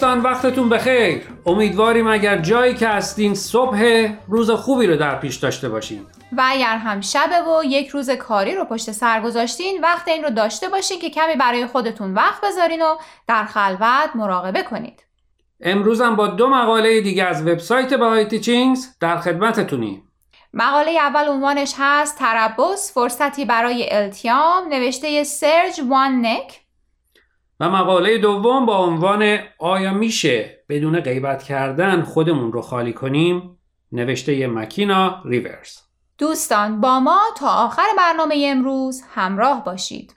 دوستان وقتتون بخیر. امیدواریم اگر جایی که هستین صبح روز خوبی رو در پیش داشته باشین. و اگر هم شبه و یک روز کاری رو پشت سر گذاشتین وقت این رو داشته باشین که کمی برای خودتون وقت بذارین و در خلوت مراقبه کنید. امروز هم با دو مقاله دیگه از وبسایت بهای تیچینگز در خدمتتونیم. مقاله اول عنوانش هست تربس فرصتی برای التیام نوشته سرج وان نک. و مقاله دوم با عنوان آیا میشه بدون غیبت کردن خودمون رو خالی کنیم؟ نوشته مکینا ریورز. دوستان با ما تا آخر برنامه امروز همراه باشید.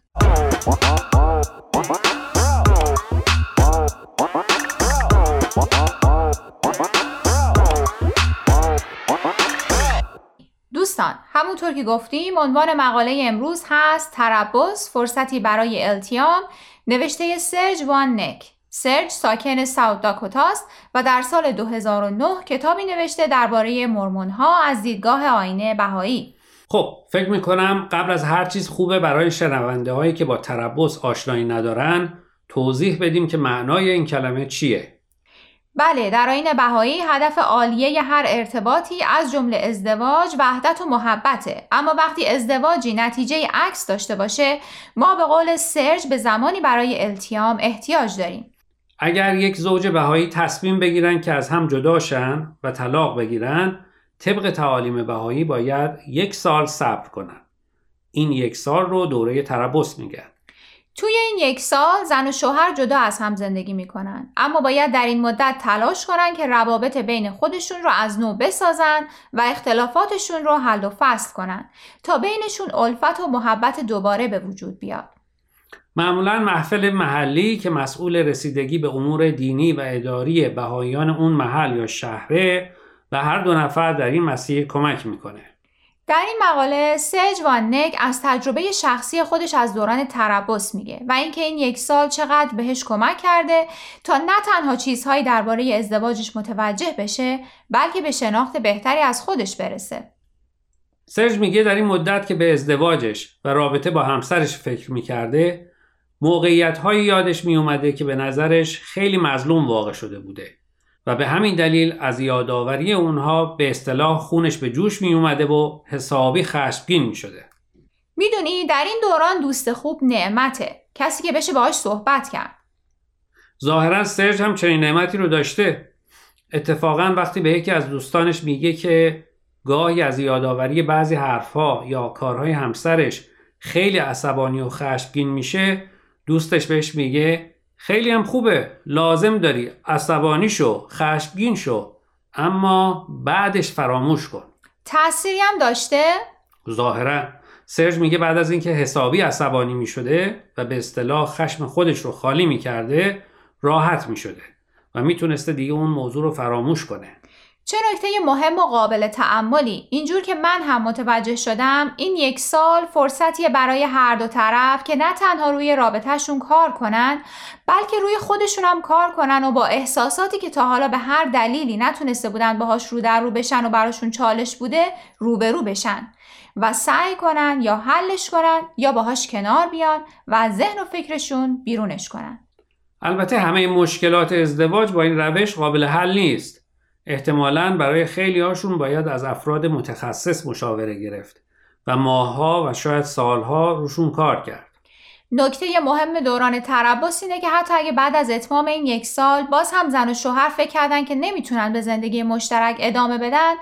دوستان همونطور که گفتیم عنوان مقاله امروز هست تربس فرصتی برای التیام نوشته سرج وان نک سرج ساکن ساوت داکوتاست و در سال 2009 کتابی نوشته درباره مرمون ها از دیدگاه آینه بهایی. خب فکر می‌کنم قبل از هر چیز خوبه برای شنونده هایی که با تربس آشنایی ندارن توضیح بدیم که معنای این کلمه چیه. بله در آین بهایی هدف عالیه هر ارتباطی از جمله ازدواج وحدت و محبته. اما وقتی ازدواجی نتیجه عکس داشته باشه ما به قول سرج به زمانی برای التیام احتیاج داریم. اگر یک زوج بهایی تصمیم بگیرن که از هم جداشن و طلاق بگیرن طبق تعالیم بهایی باید یک سال صبر کنن. این یک سال رو دوره تربس میگن. توی این یک سال زن و شوهر جدا از هم زندگی می‌کنن. اما باید در این مدت تلاش کنن که روابط بین خودشون رو از نو بسازن و اختلافاتشون رو حل و فصل کنن تا بینشون الفت و محبت دوباره به وجود بیاد. معمولا محفل محلی که مسئول رسیدگی به امور دینی و اداری بهاییان اون محل یا شهره و هر دو نفر در این مسیر کمک می‌کنه در این مقاله سج وان نک از تجربه شخصی خودش از دوران تربس میگه و اینکه این یک سال چقدر بهش کمک کرده تا نه تنها چیزهایی درباره ازدواجش متوجه بشه بلکه به شناخت بهتری از خودش برسه. سرج میگه در این مدت که به ازدواجش و رابطه با همسرش فکر می‌کرده موقعیت هایی یادش میومده که به نظرش خیلی مظلوم واقع شده بوده و به همین دلیل از یادآوری اونها به اصطلاح خونش به جوش می اومده و حسابی خشمگین می شده. می‌دونی در این دوران دوست خوب نعمته. کسی که بشه باهاش صحبت کرد. ظاهرا سرج هم چنین نعمتی رو داشته. اتفاقا وقتی به یکی از دوستانش میگه که گاهی از یادآوری بعضی حرفها یا کارهای همسرش خیلی عصبانی و خشمگین میشه دوستش بهش میگه خیلی هم خوبه لازم داری عصبانی شو خشمگین شو اما بعدش فراموش کن. تأثیری هم داشته؟ ظاهرا. سرج میگه بعد از اینکه حسابی عصبانی می‌شده و به اصطلاح خشم خودش رو خالی می‌کرده راحت می‌شده و می‌تونسته دیگه اون موضوع رو فراموش کنه. چه نکته مهم و قابل تعملی اینجور که من هم متوجه شدم این یک سال فرصتیه برای هر دو طرف که نه تنها روی رابطهشون کار کنن بلکه روی خودشون هم کار کنن و با احساساتی که تا حالا به هر دلیلی نتونسته بودن باهاش رو در رو بشن و براشون چالش بوده روبرو بشن و سعی کنن یا حلش کنن یا باهاش کنار بیان و ذهن و فکرشون بیرونش کنن. البته همه مشکلات ازدواج با این روش قابل حل نیست. احتمالا برای خیلی هاشون باید از افراد متخصص مشاوره گرفت و ماهها و شاید سالها روشون کار کرد. نکته مهم دوران تربس اینه که حتی اگه بعد از اتمام این یک سال باز هم زن و شوهر فکر کردن که نمی‌تونن به زندگی مشترک ادامه بدن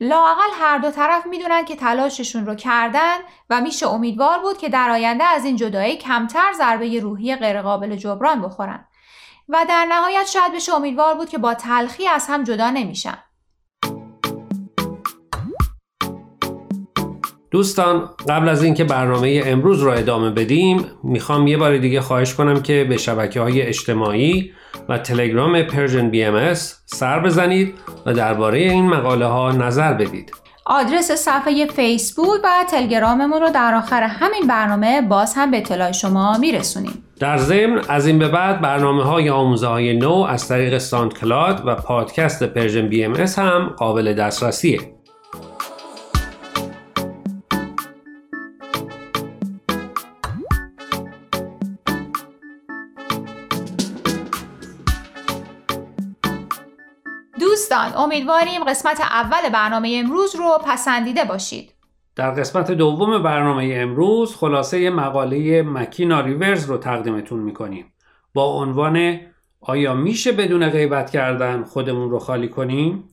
لاقل هر دو طرف می‌دونن که تلاششون رو کردن و میشه امیدوار بود که در آینده از این جدایی کمتر ضربه روحی غیرقابل جبران بخورن و در نهایت شاید بشه امیدوار بود که با تلخی از هم جدا نمیشن. دوستان قبل از اینکه برنامه امروز را ادامه بدیم می‌خوام یه بار دیگه خواهش کنم که به شبکه های اجتماعی و تلگرام Persian BM سر بزنید و درباره این مقاله ها نظر بدید. آدرس صفحه فیسبوک و تلگراممون رو در آخر همین برنامه باز هم به اطلاع شما میرسونیم. در ضمن از این به بعد برنامه های آموزه های نو از طریق SoundCloud و پادکست Persian BM هم قابل دسترسیه. دوستان امیدواریم قسمت اول برنامه امروز رو پسندیده باشید. در قسمت دوم برنامه امروز خلاصه مقاله مکینا ریورز رو تقدیمتون می‌کنیم با عنوان آیا میشه بدون غیبت کردن خودمون رو خالی کنیم؟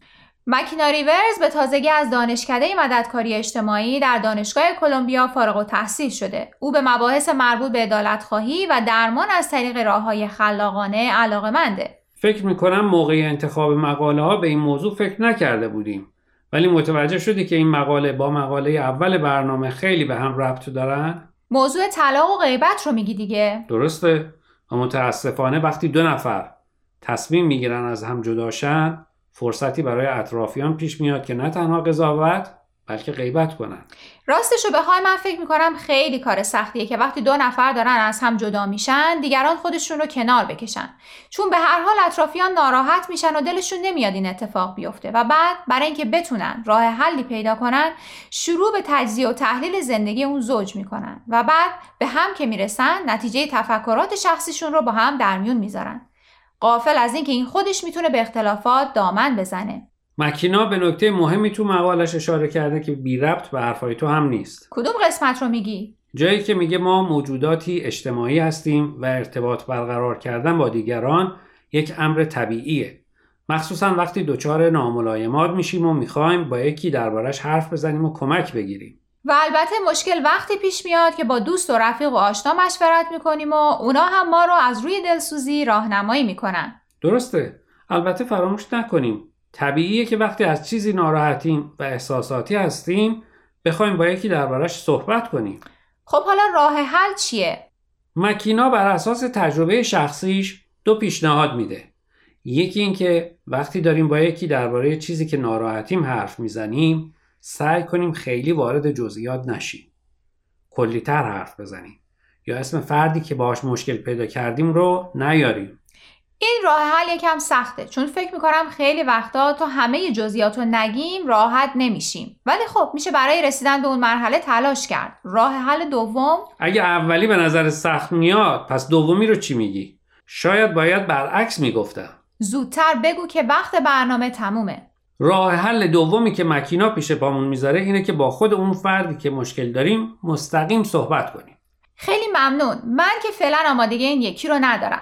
مکینا ریورز به تازگی از دانشکده مددکاری اجتماعی در دانشگاه کلمبیا فارغ و تحصیل شده. او به مباحث مربوط به عدالت خواهی و درمان از طریق راه های خلاقانه علاقه منده. فکر می‌کنم موقع انتخاب مقاله ها به این موضوع فکر نکرده بودیم. ولی متوجه شدی که این مقاله با مقاله اول برنامه خیلی به هم ربط دارن؟ موضوع طلاق و غیبت رو میگی دیگه درسته و متاسفانه وقتی دو نفر تصمیم می‌گیرن از هم جداشن فرصتی برای اطرافیان پیش میاد که نه تنها قضاوت بلکه غیبت کنن. راستشو بخوای من فکر می‌کنم خیلی کار سختیه که وقتی دو نفر دارن از هم جدا میشن دیگران خودشون رو کنار بکشن. چون به هر حال اطرافیان ناراحت میشن و دلشون نمیاد این اتفاق بیفته و بعد برای اینکه بتونن راه حلی پیدا کنن شروع به تجزیه و تحلیل زندگی اون زوج می‌کنن و بعد به هم که می‌رسن نتیجه تفکرات شخصیشون رو با هم در میون می‌ذارن. قافل از اینکه این خودش می‌تونه به اختلافات دامن بزنه. مکینا به نکته مهمی تو مقالش اشاره کرده که بی ربط به حرفای تو هم نیست. کدوم قسمت رو میگی؟ جایی که میگه ما موجوداتی اجتماعی هستیم و ارتباط برقرار کردن با دیگران یک امر طبیعیه. مخصوصا وقتی دچار ناملایمات میشیم و می‌خوایم با یکی دربارش حرف بزنیم و کمک بگیریم. و البته مشکل وقتی پیش میاد که با دوست و رفیق و آشنا مشورت می‌کنیم و اونا هم ما رو از روی دلسوزی راهنمایی می‌کنن. درسته. البته فراموش نکنیم. طبیعیه که وقتی از چیزی ناراحتیم و احساساتی هستیم بخوایم با یکی دربارش صحبت کنیم. خب حالا راه حل چیه؟ مکینا بر اساس تجربه شخصیش دو پیشنهاد میده. یکی اینکه وقتی داریم با یکی درباره چیزی که ناراحتیم حرف می‌زنیم سعی کنیم خیلی وارد جزئیات نشیم. کلیتر حرف بزنیم. یا اسم فردی که باهاش مشکل پیدا کردیم رو نیاریم. این راه حل یکم سخته چون فکر می‌کنم خیلی وقتا تا همه جزئیات رو نگیم راحت نمیشیم. ولی خب میشه برای رسیدن به اون مرحله تلاش کرد. راه حل دوم اگه اولی به نظر سخت میاد پس دومی رو چی میگی؟ شاید باید برعکس می‌گفتم. زودتر بگو که وقت برنامه تمومه. راه حل دومی که مکینا پیش پامون می‌ذاره اینه که با خود اون فردی که مشکل داریم مستقیم صحبت کنیم. خیلی ممنون. من که فعلا آمادگی این یکی رو ندارم.